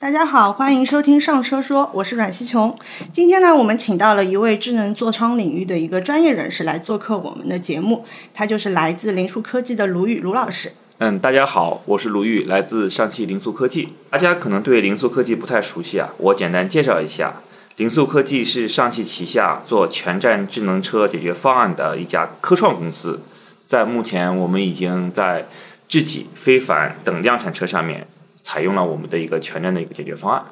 大家好，欢迎收听《上车说》，我是阮西琼。今天呢，我们请到了一位智能座舱领域的一个专业人士来做客我们的节目，他就是来自灵数科技的卢宇卢老师。嗯，大家好，我是卢玉，来自上汽灵素科技。大家可能对灵素科技不太熟悉啊，我简单介绍一下，灵素科技是上汽旗下做全站智能车解决方案的一家科创公司。在目前，我们已经在智己、非凡等量产车上面采用了我们的一个全面的一个解决方案。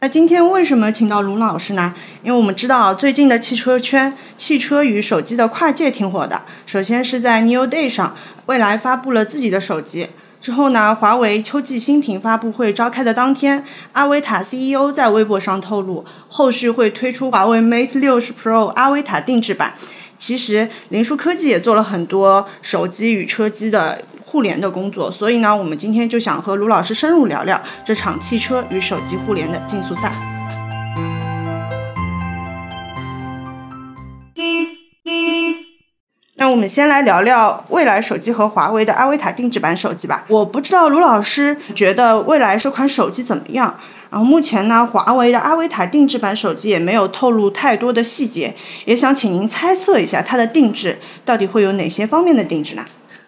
那今天为什么请到卢老师呢？因为我们知道最近的汽车圈，汽车与手机的跨界挺火的。首先是在 New Day 上，蔚来发布了自己的手机。之后呢，华为秋季新品发布会召开的当天，阿维塔 CEO 在微博上透露，后续会推出华为 Mate 60 Pro 阿维塔定制版。其实，灵数科技也做了很多手机与车机的互联的工作，所以呢，我们今天就想和卢老师深入聊聊这场汽车与手机互联的竞速赛。那我们先来聊聊未来手机和华为的阿维塔定制版手机吧。我不知道卢老师觉得未来这款手机怎么样？然后目前呢，华为的阿维塔定制版手机也没有透露太多的细节，也想请您猜测一下它的定制到底会有哪些方面的定制呢？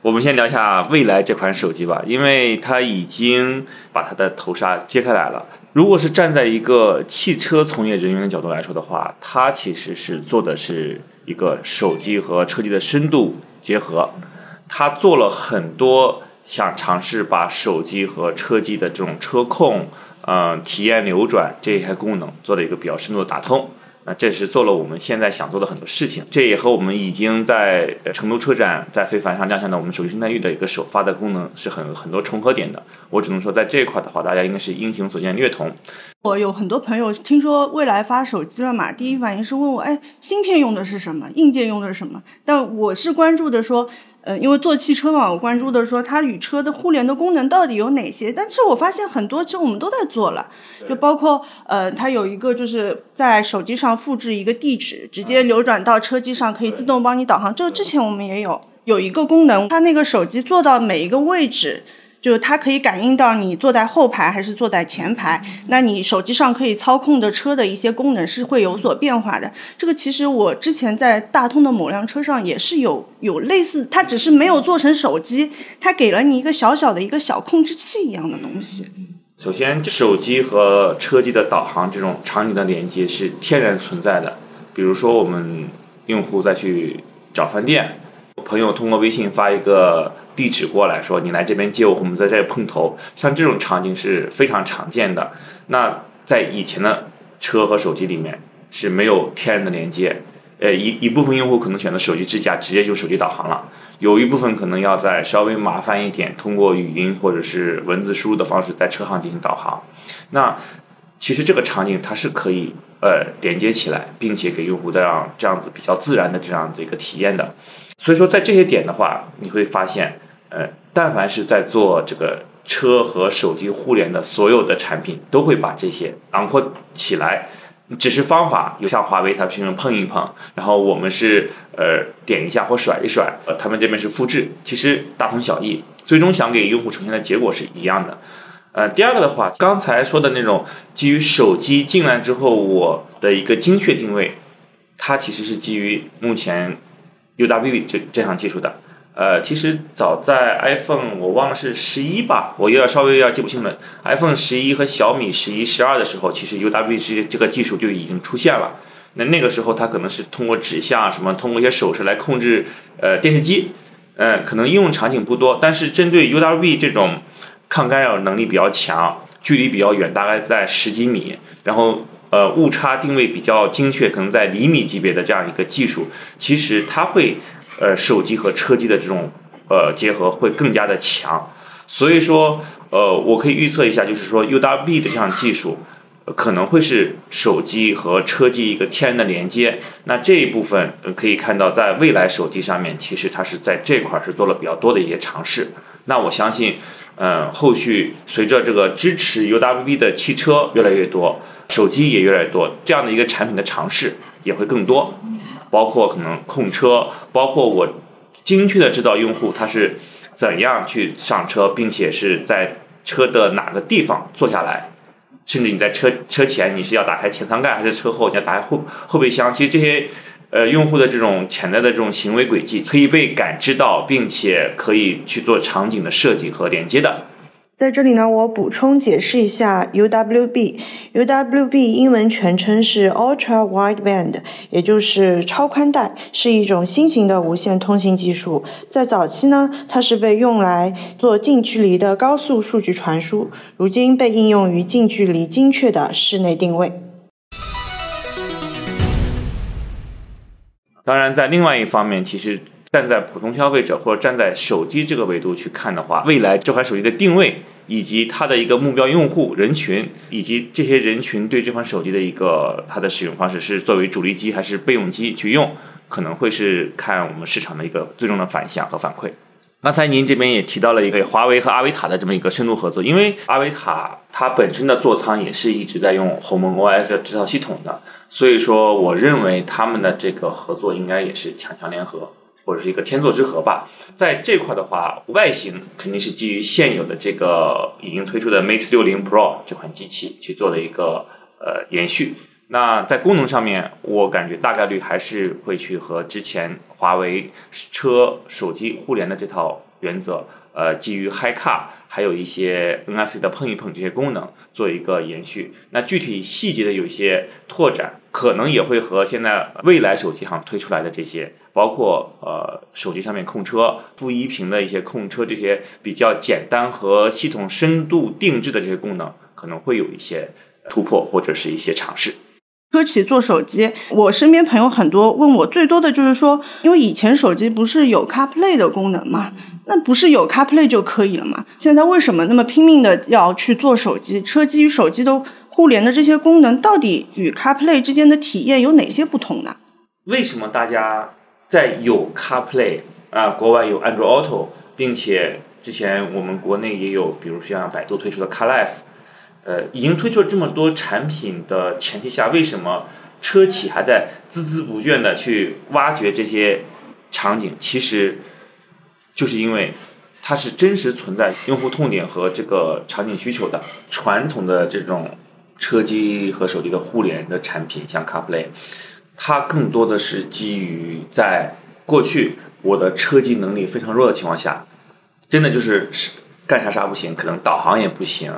我们先聊一下蔚来这款手机吧，因为它已经把它的头纱揭开来了。如果是站在一个汽车从业人员的角度来说的话，它其实是做的是一个手机和车机的深度结合，它做了很多想尝试把手机和车机的这种车控。嗯，体验流转这些功能做了一个比较深度的打通，那这是做了我们现在想做的很多事情。这也和我们已经在成都车展在非凡上亮相的我们手机生态域的一个首发的功能是很很多重合点的。我只能说在这一块的话，大家应该是英雄所见略同。我有很多朋友听说未来发手机了嘛，第一反应是问我，哎，芯片用的是什么？硬件用的是什么？但我是关注的说。呃，因为做汽车嘛，我关注的说它与车的互联的功能到底有哪些？但其实我发现很多，其实我们都在做了，就包括呃，它有一个就是在手机上复制一个地址，直接流转到车机上，可以自动帮你导航。这个之前我们也有有一个功能，它那个手机做到每一个位置。就是它可以感应到你坐在后排还是坐在前排，那你手机上可以操控的车的一些功能是会有所变化的。这个其实我之前在大通的某辆车上也是有有类似，它只是没有做成手机，它给了你一个小小的一个小控制器一样的东西。首先，手机和车机的导航这种场景的连接是天然存在的。比如说，我们用户再去找饭店，朋友通过微信发一个。地址过来说，你来这边接我，我们在这碰头，像这种场景是非常常见的。那在以前的车和手机里面是没有天然的连接，呃，一一部分用户可能选择手机支架，直接就手机导航了；有一部分可能要在稍微麻烦一点，通过语音或者是文字输入的方式在车上进行导航。那其实这个场景它是可以呃连接起来，并且给用户这样这样子比较自然的这样的一个体验的。所以说，在这些点的话，你会发现。呃，但凡是在做这个车和手机互联的所有的产品，都会把这些囊括起来。只是方法，有像华为它去碰一碰，然后我们是呃点一下或甩一甩，呃，他们这边是复制，其实大同小异。最终想给用户呈现的结果是一样的。呃，第二个的话，刚才说的那种基于手机进来之后，我的一个精确定位，它其实是基于目前 UWB 这这项技术的。呃，其实早在 iPhone 我忘了是十一吧，我有点稍微有点记不清了。iPhone 十一和小米十一、十二的时候，其实 UWB 这个技术就已经出现了。那那个时候它可能是通过指向什么，通过一些手势来控制呃电视机，嗯，可能应用场景不多。但是针对 UWB 这种抗干扰能力比较强、距离比较远，大概在十几米，然后呃误差定位比较精确，可能在厘米级别的这样一个技术，其实它会。呃，手机和车机的这种呃结合会更加的强，所以说呃，我可以预测一下，就是说 UWB 的这项技术可能会是手机和车机一个天然的连接。那这一部分可以看到，在未来手机上面，其实它是在这块是做了比较多的一些尝试。那我相信，嗯，后续随着这个支持 UWB 的汽车越来越多，手机也越来越多，这样的一个产品的尝试也会更多。包括可能控车，包括我精确的知道用户他是怎样去上车，并且是在车的哪个地方坐下来，甚至你在车车前你是要打开前舱盖还是车后你要打开后后备箱，其实这些呃用户的这种潜在的这种行为轨迹可以被感知到，并且可以去做场景的设计和连接的。在这里呢，我补充解释一下 UWB。UWB 英文全称是 Ultra Wideband，也就是超宽带，是一种新型的无线通信技术。在早期呢，它是被用来做近距离的高速数据传输，如今被应用于近距离精确的室内定位。当然，在另外一方面，其实。站在普通消费者或者站在手机这个维度去看的话，未来这款手机的定位以及它的一个目标用户人群，以及这些人群对这款手机的一个它的使用方式是作为主力机还是备用机去用，可能会是看我们市场的一个最终的反响和反馈。刚才您这边也提到了一个华为和阿维塔的这么一个深度合作，因为阿维塔它本身的座舱也是一直在用鸿蒙 OS 这套系统的，所以说我认为他们的这个合作应该也是强强联合。或者是一个天作之合吧，在这块的话，外形肯定是基于现有的这个已经推出的 Mate 六零 Pro 这款机器去做的一个呃延续。那在功能上面，我感觉大概率还是会去和之前华为车手机互联的这套原则。呃，基于 HiCar，还有一些 NFC 的碰一碰这些功能做一个延续。那具体细节的有一些拓展，可能也会和现在未来手机上推出来的这些，包括呃手机上面控车、负一屏的一些控车这些比较简单和系统深度定制的这些功能，可能会有一些突破或者是一些尝试。车企做手机，我身边朋友很多问我最多的就是说，因为以前手机不是有 CarPlay 的功能嘛？那不是有 CarPlay 就可以了吗？现在为什么那么拼命的要去做手机？车机与手机都互联的这些功能，到底与 CarPlay 之间的体验有哪些不同呢？为什么大家在有 CarPlay 啊，国外有 Android Auto，并且之前我们国内也有，比如像百度推出的 CarLife，呃，已经推出了这么多产品的前提下，为什么车企还在孜孜不倦的去挖掘这些场景？其实。就是因为它是真实存在用户痛点和这个场景需求的。传统的这种车机和手机的互联的产品，像 CarPlay，它更多的是基于在过去我的车机能力非常弱的情况下，真的就是是干啥啥不行，可能导航也不行，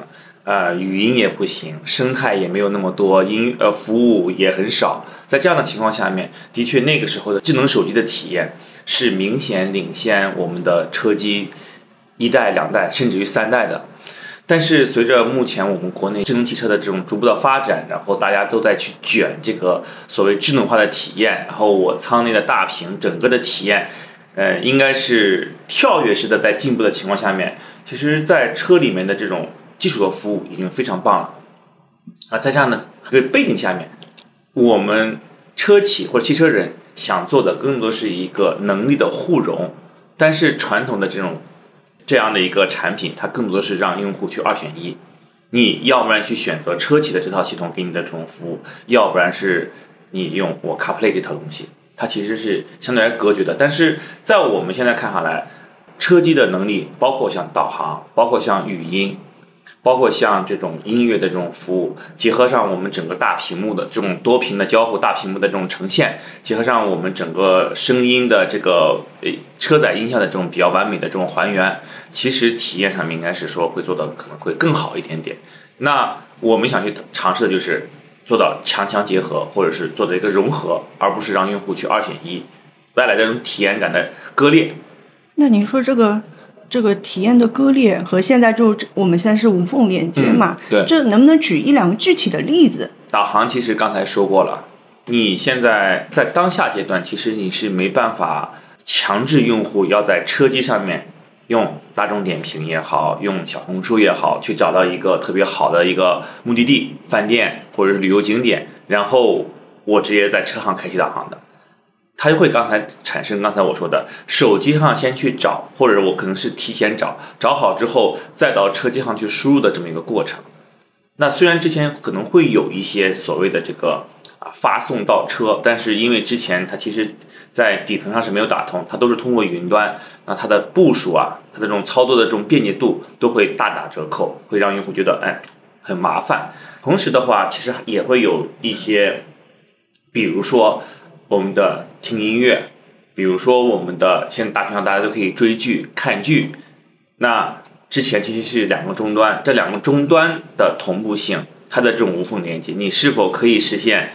呃，语音也不行，生态也没有那么多，音呃服务也很少。在这样的情况下面，的确那个时候的智能手机的体验。是明显领先我们的车机一代、两代，甚至于三代的。但是随着目前我们国内智能汽车的这种逐步的发展，然后大家都在去卷这个所谓智能化的体验，然后我舱内的大屏整个的体验，呃，应该是跳跃式的在进步的情况下面，其实，在车里面的这种技术的服务已经非常棒了。啊，在这样的一个背景下面，我们车企或者汽车人。想做的更多是一个能力的互融，但是传统的这种这样的一个产品，它更多的是让用户去二选一，你要不然去选择车企的这套系统给你的这种服务，要不然是你用我 CarPlay 这套东西，它其实是相对来隔绝的。但是在我们现在看下来，车机的能力，包括像导航，包括像语音。包括像这种音乐的这种服务，结合上我们整个大屏幕的这种多屏的交互、大屏幕的这种呈现，结合上我们整个声音的这个呃车载音效的这种比较完美的这种还原，其实体验上面应该是说会做的可能会更好一点点。那我们想去尝试的就是做到强强结合，或者是做的一个融合，而不是让用户去二选一，带来这种体验感的割裂。那您说这个？这个体验的割裂和现在就我们现在是无缝连接嘛？对，这能不能举一两个具体的例子？导航其实刚才说过了，你现在在当下阶段，其实你是没办法强制用户要在车机上面用大众点评也好，用小红书也好，去找到一个特别好的一个目的地、饭店或者是旅游景点，然后我直接在车上开启导航的。它就会刚才产生刚才我说的，手机上先去找，或者我可能是提前找，找好之后再到车机上去输入的这么一个过程。那虽然之前可能会有一些所谓的这个啊发送到车，但是因为之前它其实在底层上是没有打通，它都是通过云端，那它的部署啊，它的这种操作的这种便捷度都会大打折扣，会让用户觉得哎。很麻烦。同时的话，其实也会有一些，比如说我们的听音乐，比如说我们的现在大屏上大家都可以追剧、看剧，那之前其实是两个终端，这两个终端的同步性，它的这种无缝连接，你是否可以实现？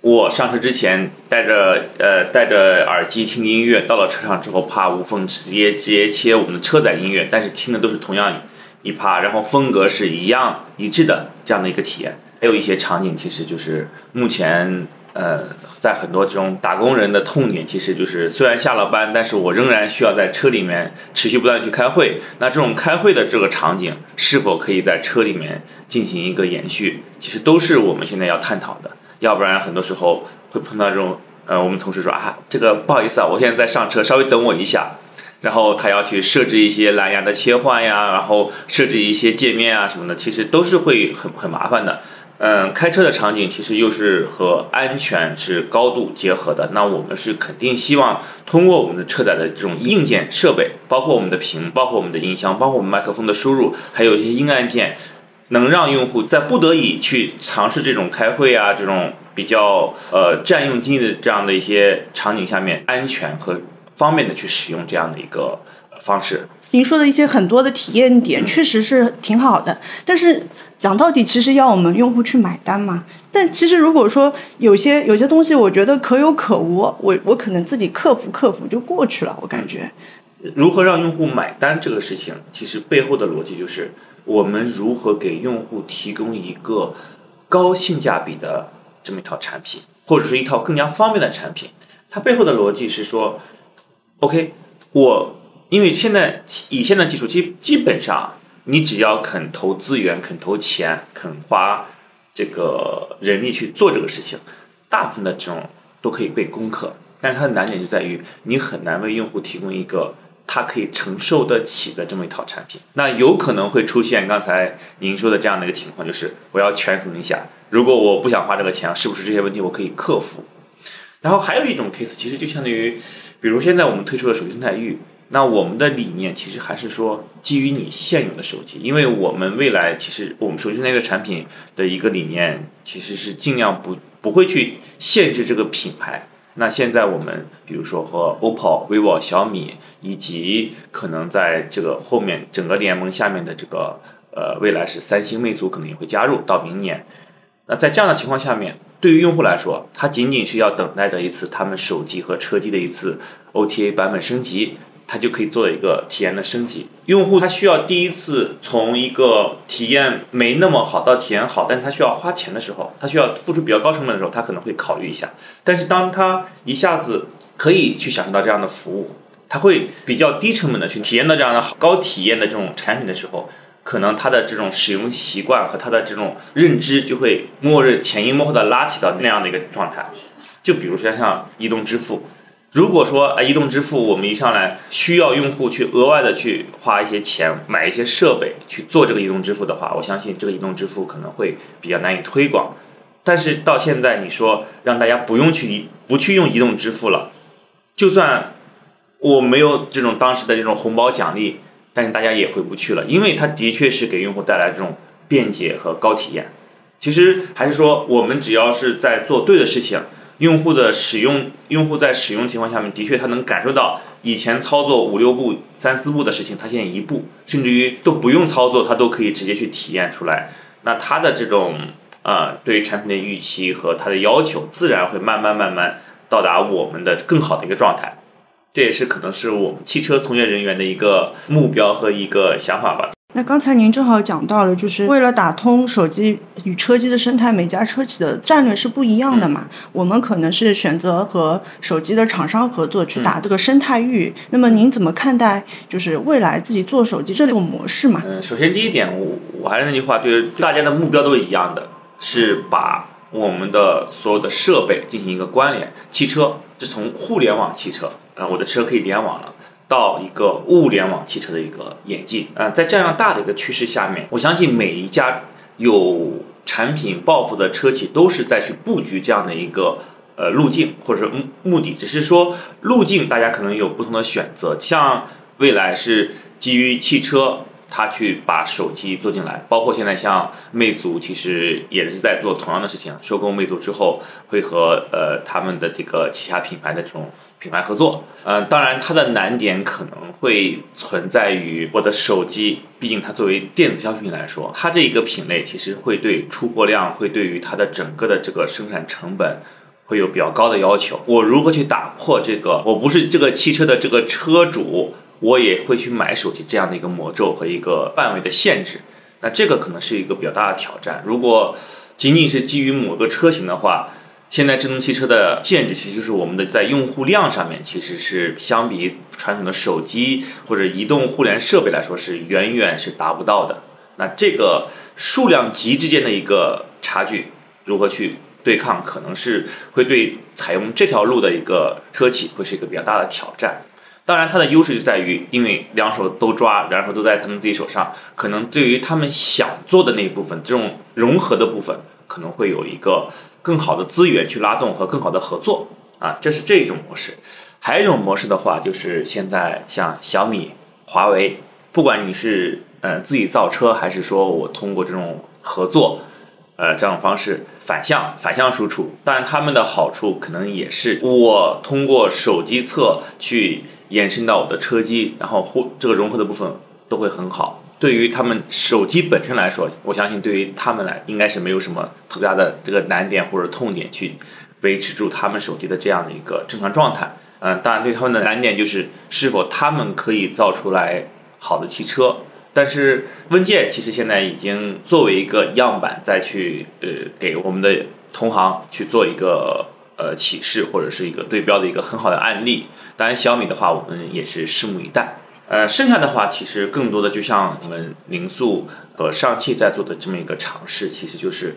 我上车之前带着呃带着耳机听音乐，到了车上之后，怕无缝直接直接切我们的车载音乐，但是听的都是同样一趴，然后风格是一样一致的这样的一个体验。还有一些场景，其实就是目前呃在很多这种打工人的痛点，其实就是虽然下了班，但是我仍然需要在车里面持续不断去开会。那这种开会的这个场景，是否可以在车里面进行一个延续？其实都是我们现在要探讨的。要不然很多时候会碰到这种，呃，我们同事说啊，这个不好意思啊，我现在在上车，稍微等我一下。然后他要去设置一些蓝牙的切换呀，然后设置一些界面啊什么的，其实都是会很很麻烦的。嗯，开车的场景其实又是和安全是高度结合的。那我们是肯定希望通过我们的车载的这种硬件设备，包括我们的屏，包括我们的音箱，包括我们麦克风的输入，还有一些硬按键。能让用户在不得已去尝试这种开会啊，这种比较呃占用精力的这样的一些场景下面，安全和方便的去使用这样的一个方式。您说的一些很多的体验点确实是挺好的，但是讲到底，其实要我们用户去买单嘛。但其实如果说有些有些东西，我觉得可有可无，我我可能自己克服克服就过去了。我感觉，如何让用户买单这个事情，其实背后的逻辑就是。我们如何给用户提供一个高性价比的这么一套产品，或者是一套更加方便的产品？它背后的逻辑是说，OK，我因为现在以现在技术，基基本上你只要肯投资源、肯投钱、肯花这个人力去做这个事情，大部分的这种都可以被攻克。但是它的难点就在于，你很难为用户提供一个。它可以承受得起的这么一套产品，那有可能会出现刚才您说的这样的一个情况，就是我要权衡一下，如果我不想花这个钱，是不是这些问题我可以克服？然后还有一种 case，其实就相当于，比如现在我们推出的手机生态域，那我们的理念其实还是说基于你现有的手机，因为我们未来其实我们手机那个产品的一个理念其实是尽量不不会去限制这个品牌。那现在我们比如说和 OPPO、vivo、小米，以及可能在这个后面整个联盟下面的这个呃，未来是三星、魅族可能也会加入到明年。那在这样的情况下面，对于用户来说，他仅仅是要等待着一次他们手机和车机的一次 OTA 版本升级。它就可以做一个体验的升级。用户他需要第一次从一个体验没那么好到体验好，但是他需要花钱的时候，他需要付出比较高成本的时候，他可能会考虑一下。但是当他一下子可以去享受到这样的服务，他会比较低成本的去体验到这样的好高体验的这种产品的时候，可能他的这种使用习惯和他的这种认知就会默认潜移默化的拉起到那样的一个状态。就比如说像移动支付。如果说啊，移动支付我们一上来需要用户去额外的去花一些钱买一些设备去做这个移动支付的话，我相信这个移动支付可能会比较难以推广。但是到现在你说让大家不用去不去用移动支付了，就算我没有这种当时的这种红包奖励，但是大家也回不去了，因为它的确是给用户带来这种便捷和高体验。其实还是说我们只要是在做对的事情。用户的使用，用户在使用情况下面，的确他能感受到以前操作五六步、三四步的事情，他现在一步，甚至于都不用操作，他都可以直接去体验出来。那他的这种啊，对产品的预期和他的要求，自然会慢慢慢慢到达我们的更好的一个状态。这也是可能是我们汽车从业人员的一个目标和一个想法吧。那刚才您正好讲到了，就是为了打通手机与车机的生态，每家车企的战略是不一样的嘛。我们可能是选择和手机的厂商合作去打这个生态域。那么您怎么看待就是未来自己做手机这种模式嘛？嗯，首先第一点，我我还是那句话，就是大家的目标都是一样的，是把我们的所有的设备进行一个关联。汽车是从互联网汽车，啊，我的车可以联网了。到一个物联网汽车的一个演进，嗯，在这样大的一个趋势下面，我相信每一家有产品抱负的车企都是在去布局这样的一个呃路径或者目目的，只是说路径大家可能有不同的选择。像未来是基于汽车，他去把手机做进来，包括现在像魅族，其实也是在做同样的事情。收购魅族之后，会和呃他们的这个旗下品牌的这种品牌合作。嗯，当然它的难点可能会存在于我的手机，毕竟它作为电子消费品来说，它这一个品类其实会对出货量，会对于它的整个的这个生产成本会有比较高的要求。我如何去打破这个？我不是这个汽车的这个车主。我也会去买手机这样的一个魔咒和一个范围的限制，那这个可能是一个比较大的挑战。如果仅仅是基于某个车型的话，现在智能汽车的限制其实就是我们的在用户量上面其实是相比传统的手机或者移动互联设备来说是远远是达不到的。那这个数量级之间的一个差距，如何去对抗，可能是会对采用这条路的一个车企会是一个比较大的挑战。当然，它的优势就在于，因为两手都抓，两手都在他们自己手上，可能对于他们想做的那一部分，这种融合的部分，可能会有一个更好的资源去拉动和更好的合作啊，这是这一种模式。还有一种模式的话，就是现在像小米、华为，不管你是呃自己造车，还是说我通过这种合作，呃这种方式反向反向输出，当然他们的好处可能也是我通过手机侧去。延伸到我的车机，然后互这个融合的部分都会很好。对于他们手机本身来说，我相信对于他们来应该是没有什么特别大的这个难点或者痛点去维持住他们手机的这样的一个正常状态。嗯，当然对他们的难点就是是否他们可以造出来好的汽车。但是问界其实现在已经作为一个样板再去呃给我们的同行去做一个。呃，启示或者是一个对标的一个很好的案例。当然，小米的话，我们也是拭目以待。呃，剩下的话，其实更多的就像我们零速和上汽在做的这么一个尝试，其实就是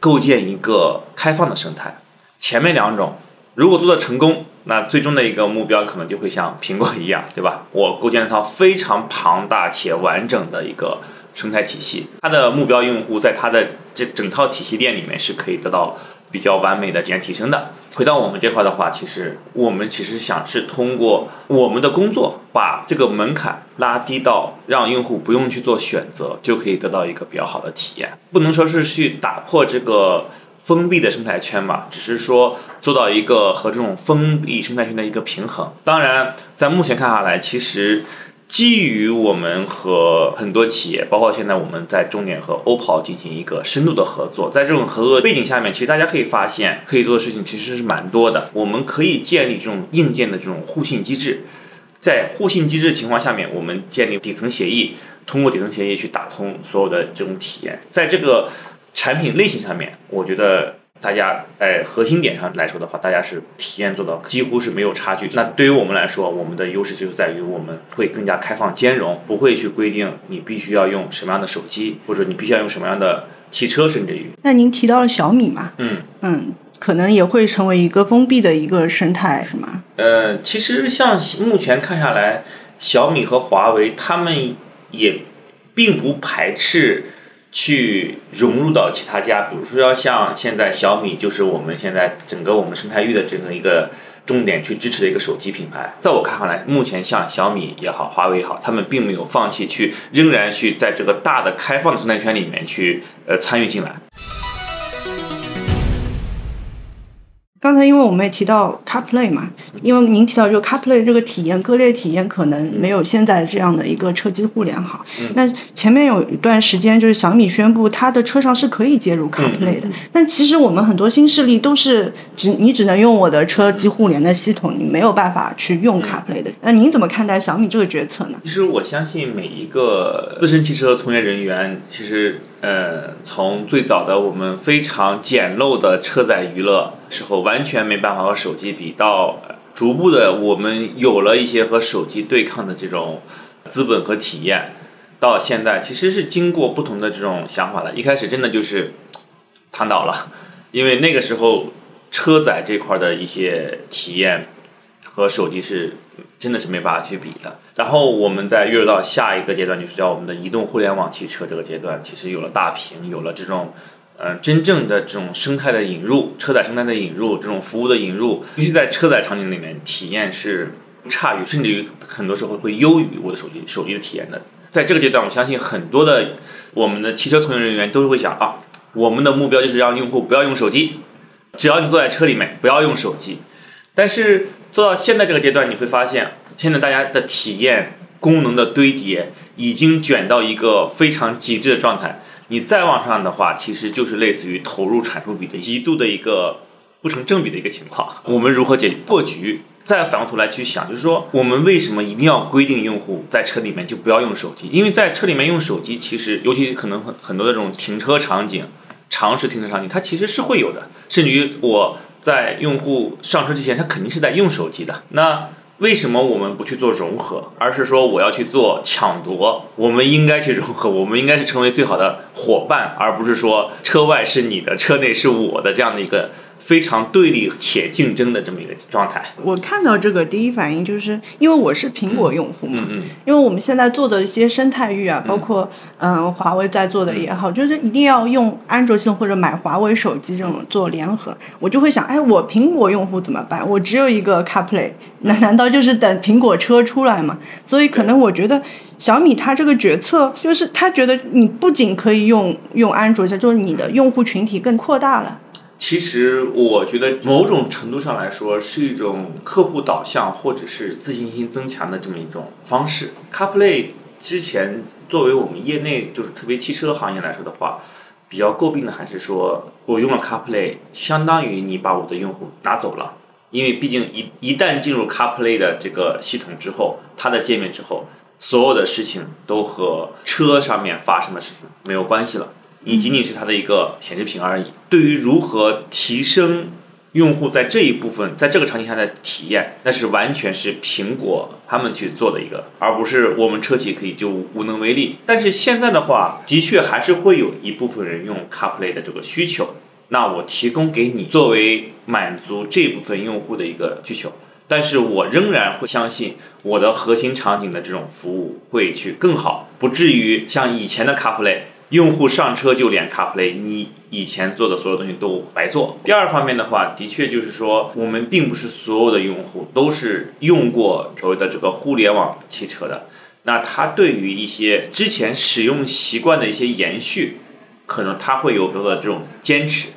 构建一个开放的生态。前面两种如果做的成功，那最终的一个目标可能就会像苹果一样，对吧？我构建了一套非常庞大且完整的一个生态体系，它的目标用户在它的这整套体系链里面是可以得到。比较完美的体验提升的。回到我们这块的话，其实我们其实想是通过我们的工作，把这个门槛拉低到让用户不用去做选择，就可以得到一个比较好的体验。不能说是去打破这个封闭的生态圈吧，只是说做到一个和这种封闭生态圈的一个平衡。当然，在目前看下来，其实。基于我们和很多企业，包括现在我们在重点和 OPPO 进行一个深度的合作，在这种合作背景下面，其实大家可以发现，可以做的事情其实是蛮多的。我们可以建立这种硬件的这种互信机制，在互信机制情况下面，我们建立底层协议，通过底层协议去打通所有的这种体验，在这个产品类型上面，我觉得。大家在核心点上来说的话，大家是体验做到几乎是没有差距。那对于我们来说，我们的优势就是在于我们会更加开放兼容，不会去规定你必须要用什么样的手机，或者你必须要用什么样的汽车，甚至于。那您提到了小米嘛？嗯嗯，可能也会成为一个封闭的一个生态，是吗？呃，其实像目前看下来，小米和华为他们也并不排斥。去融入到其他家，比如说要像现在小米，就是我们现在整个我们生态域的这个一个重点去支持的一个手机品牌。在我看来，目前像小米也好，华为也好，他们并没有放弃去，仍然去在这个大的开放的生态圈里面去呃参与进来。刚才因为我们也提到 CarPlay 嘛，因为您提到就 CarPlay 这个体验，割裂体验可能没有现在这样的一个车机互联好。那前面有一段时间就是小米宣布它的车上是可以接入 CarPlay 的，但其实我们很多新势力都是只你只能用我的车机互联的系统，你没有办法去用 CarPlay 的。那您怎么看待小米这个决策呢？其实我相信每一个资深汽车从业人员，其实。呃，从最早的我们非常简陋的车载娱乐时候，完全没办法和手机比，到逐步的我们有了一些和手机对抗的这种资本和体验，到现在其实是经过不同的这种想法的。一开始真的就是躺倒了，因为那个时候车载这块的一些体验和手机是。真的是没办法去比的。然后我们再跃入到下一个阶段，就是叫我们的移动互联网汽车这个阶段。其实有了大屏，有了这种，呃，真正的这种生态的引入，车载生态的引入，这种服务的引入，尤其在车载场景里面，体验是差于，甚至于很多时候会优于我的手机手机的体验的。在这个阶段，我相信很多的我们的汽车从业人员都会想啊，我们的目标就是让用户不要用手机，只要你坐在车里面不要用手机。但是做到现在这个阶段，你会发现，现在大家的体验功能的堆叠已经卷到一个非常极致的状态。你再往上的话，其实就是类似于投入产出比的极度的一个不成正比的一个情况。我们如何解破局？再反过头来去想，就是说，我们为什么一定要规定用户在车里面就不要用手机？因为在车里面用手机，其实尤其可能很很多的这种停车场景、常识停车场景，它其实是会有的。甚至于我在用户上车之前，他肯定是在用手机的。那为什么我们不去做融合，而是说我要去做抢夺？我们应该去融合，我们应该是成为最好的伙伴，而不是说车外是你的，车内是我的这样的一个。非常对立且竞争的这么一个状态。我看到这个第一反应就是，因为我是苹果用户嘛，嗯嗯，因为我们现在做的一些生态域啊，包括嗯华为在做的也好，就是一定要用安卓系统或者买华为手机这种做联合。我就会想，哎，我苹果用户怎么办？我只有一个 CarPlay，那难道就是等苹果车出来吗？所以可能我觉得小米它这个决策就是他觉得你不仅可以用用安卓，就是你的用户群体更扩大了。其实我觉得某种程度上来说是一种客户导向或者是自信心增强的这么一种方式。CarPlay 之前作为我们业内就是特别汽车行业来说的话，比较诟病的还是说我用了 CarPlay，相当于你把我的用户拿走了，因为毕竟一一旦进入 CarPlay 的这个系统之后，它的界面之后，所有的事情都和车上面发生的事情没有关系了。你仅仅是它的一个显示屏而已。对于如何提升用户在这一部分，在这个场景下的体验，那是完全是苹果他们去做的一个，而不是我们车企可以就无能为力。但是现在的话，的确还是会有一部分人用 CarPlay 的这个需求。那我提供给你作为满足这部分用户的一个需求，但是我仍然会相信我的核心场景的这种服务会去更好，不至于像以前的 CarPlay。用户上车就连 CarPlay，你以前做的所有东西都白做。第二方面的话，的确就是说，我们并不是所有的用户都是用过所谓的这个互联网汽车的。那他对于一些之前使用习惯的一些延续，可能他会有很多的这种坚持。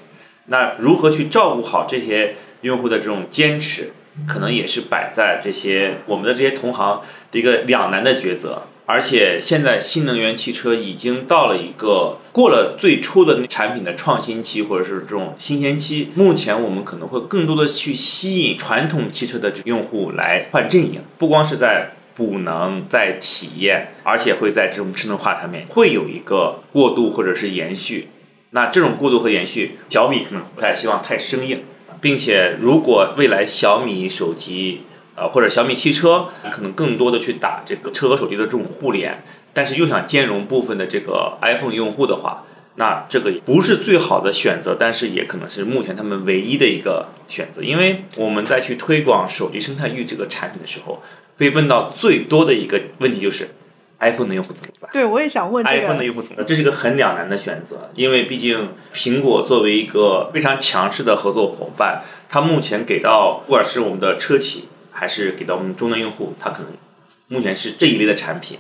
那如何去照顾好这些用户的这种坚持，可能也是摆在这些我们的这些同行的一个两难的抉择。而且现在新能源汽车已经到了一个过了最初的产品的创新期，或者是这种新鲜期。目前我们可能会更多的去吸引传统汽车的用户来换阵营，不光是在补能、在体验，而且会在这种智能化上面会有一个过渡或者是延续。那这种过渡和延续，小米可能不太希望太生硬，并且如果未来小米手机。呃，或者小米汽车可能更多的去打这个车和手机的这种互联，但是又想兼容部分的这个 iPhone 用户的话，那这个不是最好的选择，但是也可能是目前他们唯一的一个选择。因为我们在去推广手机生态域这个产品的时候，被问到最多的一个问题就是 iPhone 的用户怎么办？对，我也想问 iPhone 的用户怎么办？这是一个很两难的选择，因为毕竟苹果作为一个非常强势的合作伙伴，它目前给到不管是我们的车企。还是给到我们终端用户，他可能目前是这一类的产品。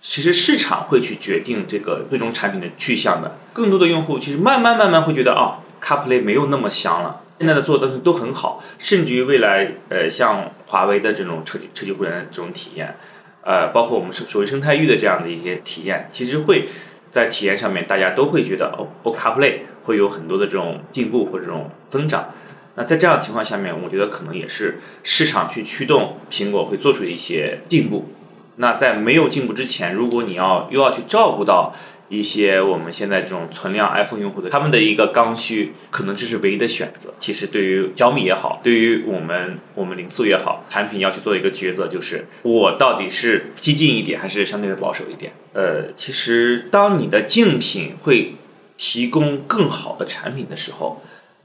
其实市场会去决定这个最终产品的去向的。更多的用户其实慢慢慢慢会觉得，哦，CarPlay 没有那么香了。现在的做的东西都很好，甚至于未来，呃，像华为的这种车机车机互联这种体验，呃，包括我们手手机生态域的这样的一些体验，其实会在体验上面，大家都会觉得，哦，CarPlay 会有很多的这种进步或者这种增长。那在这样的情况下面，我觉得可能也是市场去驱动苹果会做出一些进步。那在没有进步之前，如果你要又要去照顾到一些我们现在这种存量 iPhone 用户的他们的一个刚需，可能这是唯一的选择。其实对于小米也好，对于我们我们零速也好，产品要去做一个抉择，就是我到底是激进一点，还是相对的保守一点？呃，其实当你的竞品会提供更好的产品的时候，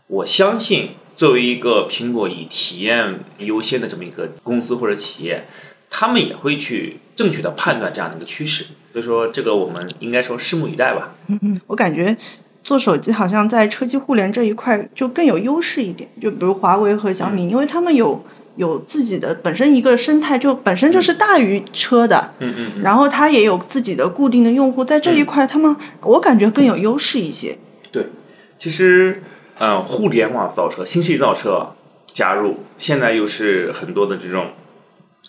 我相信。作为一个苹果以体验优先的这么一个公司或者企业，他们也会去正确的判断这样的一个趋势。所以说，这个我们应该说拭目以待吧。嗯嗯，我感觉做手机好像在车机互联这一块就更有优势一点。就比如华为和小米，因为他们有有自己的本身一个生态，就本身就是大于车的，嗯嗯嗯，然后它也有自己的固定的用户，在这一块，他们我感觉更有优势一些。对，其实，嗯，互联网造车、新势力造车加入，现在又是很多的这种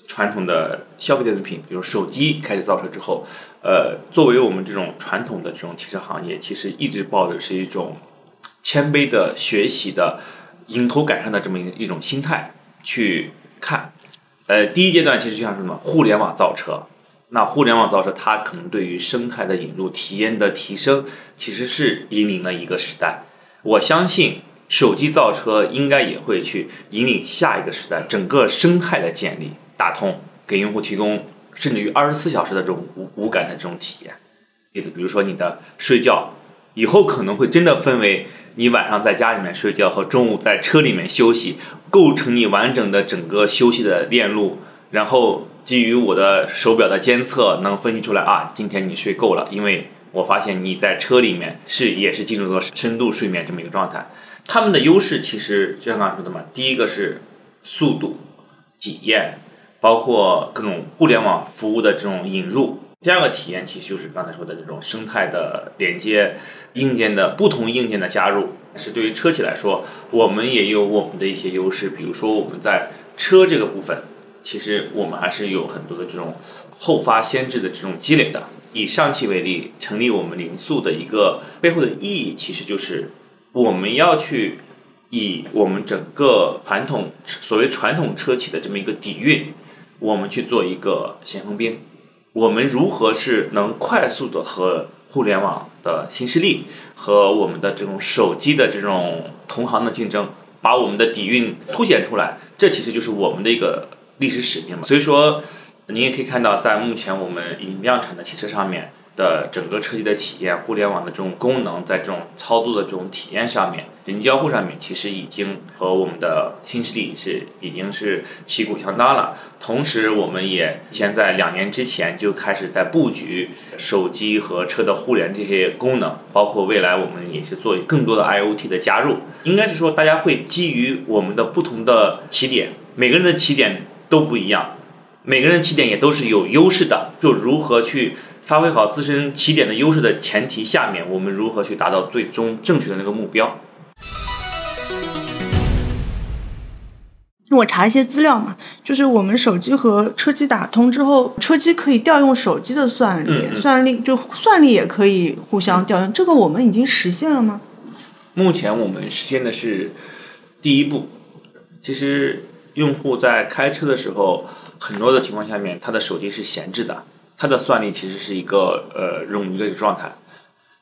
传统的消费电子品，比如手机开始造车之后，呃，作为我们这种传统的这种汽车行业，其实一直抱的是一种谦卑的学习的、迎头赶上的这么一一种心态去看。呃，第一阶段其实就像什么互联网造车，那互联网造车它可能对于生态的引入、体验的提升，其实是引领了一个时代。我相信手机造车应该也会去引领下一个时代，整个生态的建立、打通，给用户提供甚至于二十四小时的这种无无感的这种体验。例子比如说你的睡觉，以后可能会真的分为你晚上在家里面睡觉和中午在车里面休息，构成你完整的整个休息的链路，然后基于我的手表的监测，能分析出来啊，今天你睡够了，因为我发现你在车里面是也是进入到深度睡眠这么一个状态。他们的优势其实就像刚才说的嘛，第一个是速度、体验，包括各种互联网服务的这种引入。第二个体验其实就是刚才说的这种生态的连接，硬件的不同硬件的加入。但是对于车企来说，我们也有我们的一些优势，比如说我们在车这个部分，其实我们还是有很多的这种后发先至的这种积累的。以上汽为例，成立我们零速的一个背后的意义，其实就是我们要去以我们整个传统所谓传统车企的这么一个底蕴，我们去做一个先锋兵。我们如何是能快速的和互联网的新势力和我们的这种手机的这种同行的竞争，把我们的底蕴凸显出来？这其实就是我们的一个历史使命嘛。所以说，您也可以看到，在目前我们已经量产的汽车上面的整个车机的体验、互联网的这种功能，在这种操作的这种体验上面、人机交互上面，其实已经和我们的新势力是已经是旗鼓相当了。同时，我们也先在两年之前就开始在布局手机和车的互联这些功能，包括未来我们也是做更多的 IOT 的加入。应该是说，大家会基于我们的不同的起点，每个人的起点都不一样，每个人的起点也都是有优势的。就如何去发挥好自身起点的优势的前提下面，我们如何去达到最终正确的那个目标？我查一些资料嘛，就是我们手机和车机打通之后，车机可以调用手机的算力，嗯嗯算力就算力也可以互相调用，这个我们已经实现了吗？目前我们实现的是第一步。其实用户在开车的时候，很多的情况下面，他的手机是闲置的，它的算力其实是一个呃冗余的一个状态。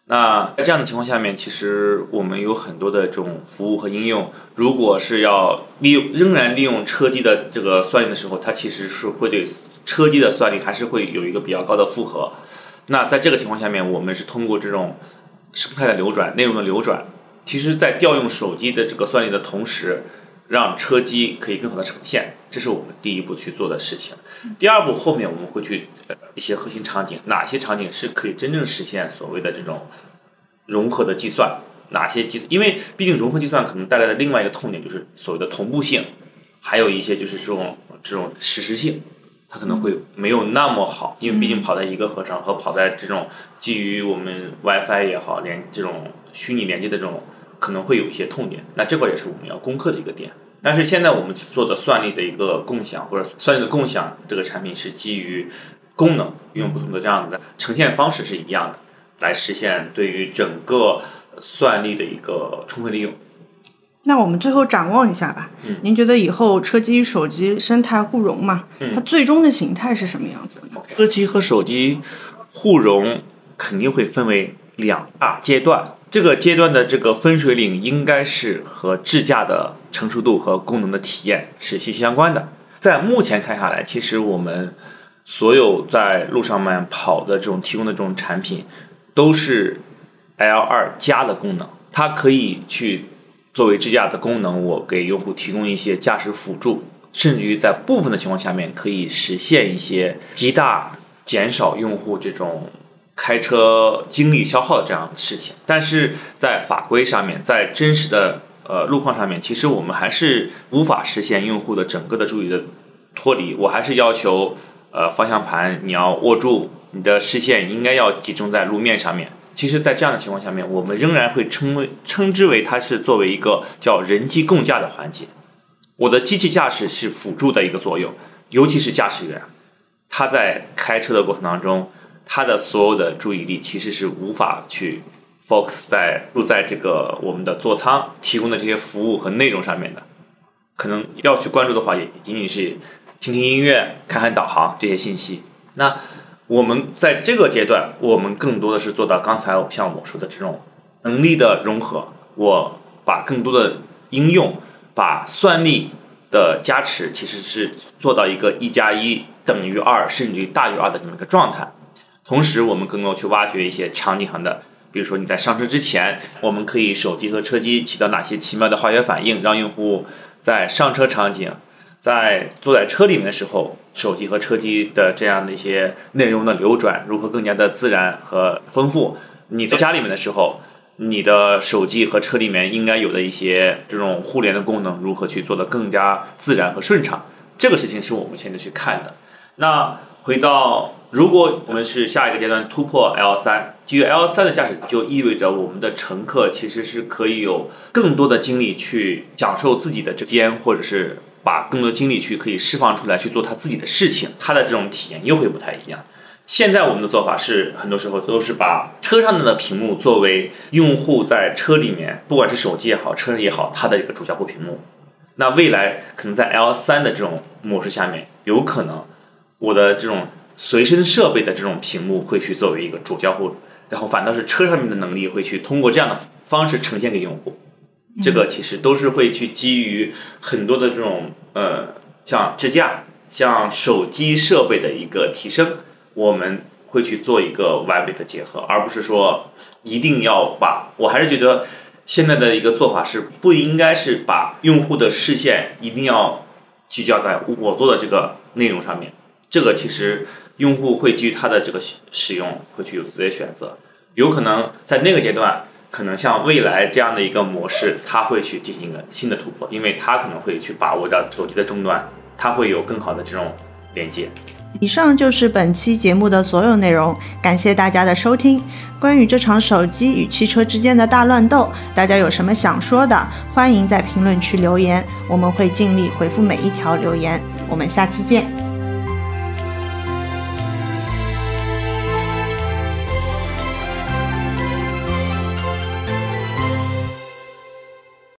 那在这样的情况下面，其实我们有很多的这种服务和应用，如果是要利用仍然利用车机的这个算力的时候，它其实是会对车机的算力还是会有一个比较高的负荷。那在这个情况下面，我们是通过这种生态的流转、内容的流转，其实在调用手机的这个算力的同时，让车机可以更好的呈现，这是我们第一步去做的事情。第二步后面我们会去一些核心场景，哪些场景是可以真正实现所谓的这种融合的计算？哪些计？因为毕竟融合计算可能带来的另外一个痛点就是所谓的同步性，还有一些就是这种这种实时性，它可能会没有那么好，因为毕竟跑在一个合成和跑在这种基于我们 WiFi 也好连这种虚拟连接的这种，可能会有一些痛点。那这块也是我们要攻克的一个点。但是现在我们做的算力的一个共享或者算力的共享这个产品是基于功能，用不同的这样的呈现方式是一样的，来实现对于整个算力的一个充分利用。那我们最后展望一下吧。嗯您觉得以后车机、手机生态互融嘛？嗯它最终的形态是什么样子？车机和手机互融肯定会分为两大阶段，这个阶段的这个分水岭应该是和智驾的成熟度和功能的体验是息息相关的。在目前看下来，其实我们所有在路上面跑的这种提供的这种产品，都是 L 二加的功能，它可以去作为智驾的功能，我给用户提供一些驾驶辅助，甚至于在部分的情况下面可以实现一些极大减少用户这种开车精力消耗的这样的事情。但是在法规上面，在真实的呃路况上面，其实我们还是无法实现用户的整个的注意的脱离。我还是要求，呃，方向盘你要握住，你的视线应该要集中在路面上面。其实，在这样的情况下面，我们仍然会称为称之为它是作为一个叫人机共驾的环节。我的机器驾驶是辅助的一个作用，尤其是驾驶员，他在开车的过程当中，他的所有的注意力其实是无法去 focus 在住在这个我们的座舱提供的这些服务和内容上面的。可能要去关注的话，也仅仅是听听音乐、看看导航这些信息。那我们在这个阶段，我们更多的是做到刚才像我说的这种能力的融合。我把更多的应用，把算力的加持，其实是做到一个一加一等于二，甚至于大于二的这么一个状态。同时，我们更多去挖掘一些场景上的，比如说你在上车之前，我们可以手机和车机起到哪些奇妙的化学反应，让用户在上车场景。在坐在车里面的时候，手机和车机的这样的一些内容的流转如何更加的自然和丰富？你在家里面的时候，你的手机和车里面应该有的一些这种互联的功能如何去做的更加自然和顺畅？这个事情是我们现在去看的。那回到，如果我们是下一个阶段突破 L 三，基于 L 三的驾驶，就意味着我们的乘客其实是可以有更多的精力去享受自己的这间，或者是。把更多精力去可以释放出来去做他自己的事情，他的这种体验又会不太一样。现在我们的做法是，很多时候都是把车上的屏幕作为用户在车里面，不管是手机也好，车也好，它的一个主交互屏幕。那未来可能在 L 三的这种模式下面，有可能我的这种随身设备的这种屏幕会去作为一个主交互，然后反倒是车上面的能力会去通过这样的方式呈现给用户。这个其实都是会去基于很多的这种呃，像支架、像手机设备的一个提升，我们会去做一个完美的结合，而不是说一定要把。我还是觉得现在的一个做法是不应该是把用户的视线一定要聚焦在我做的这个内容上面。这个其实用户会基于他的这个使用会去有自己的选择，有可能在那个阶段。可能像未来这样的一个模式，它会去进行一个新的突破，因为它可能会去把握到手机的终端，它会有更好的这种连接。以上就是本期节目的所有内容，感谢大家的收听。关于这场手机与汽车之间的大乱斗，大家有什么想说的，欢迎在评论区留言，我们会尽力回复每一条留言。我们下期见。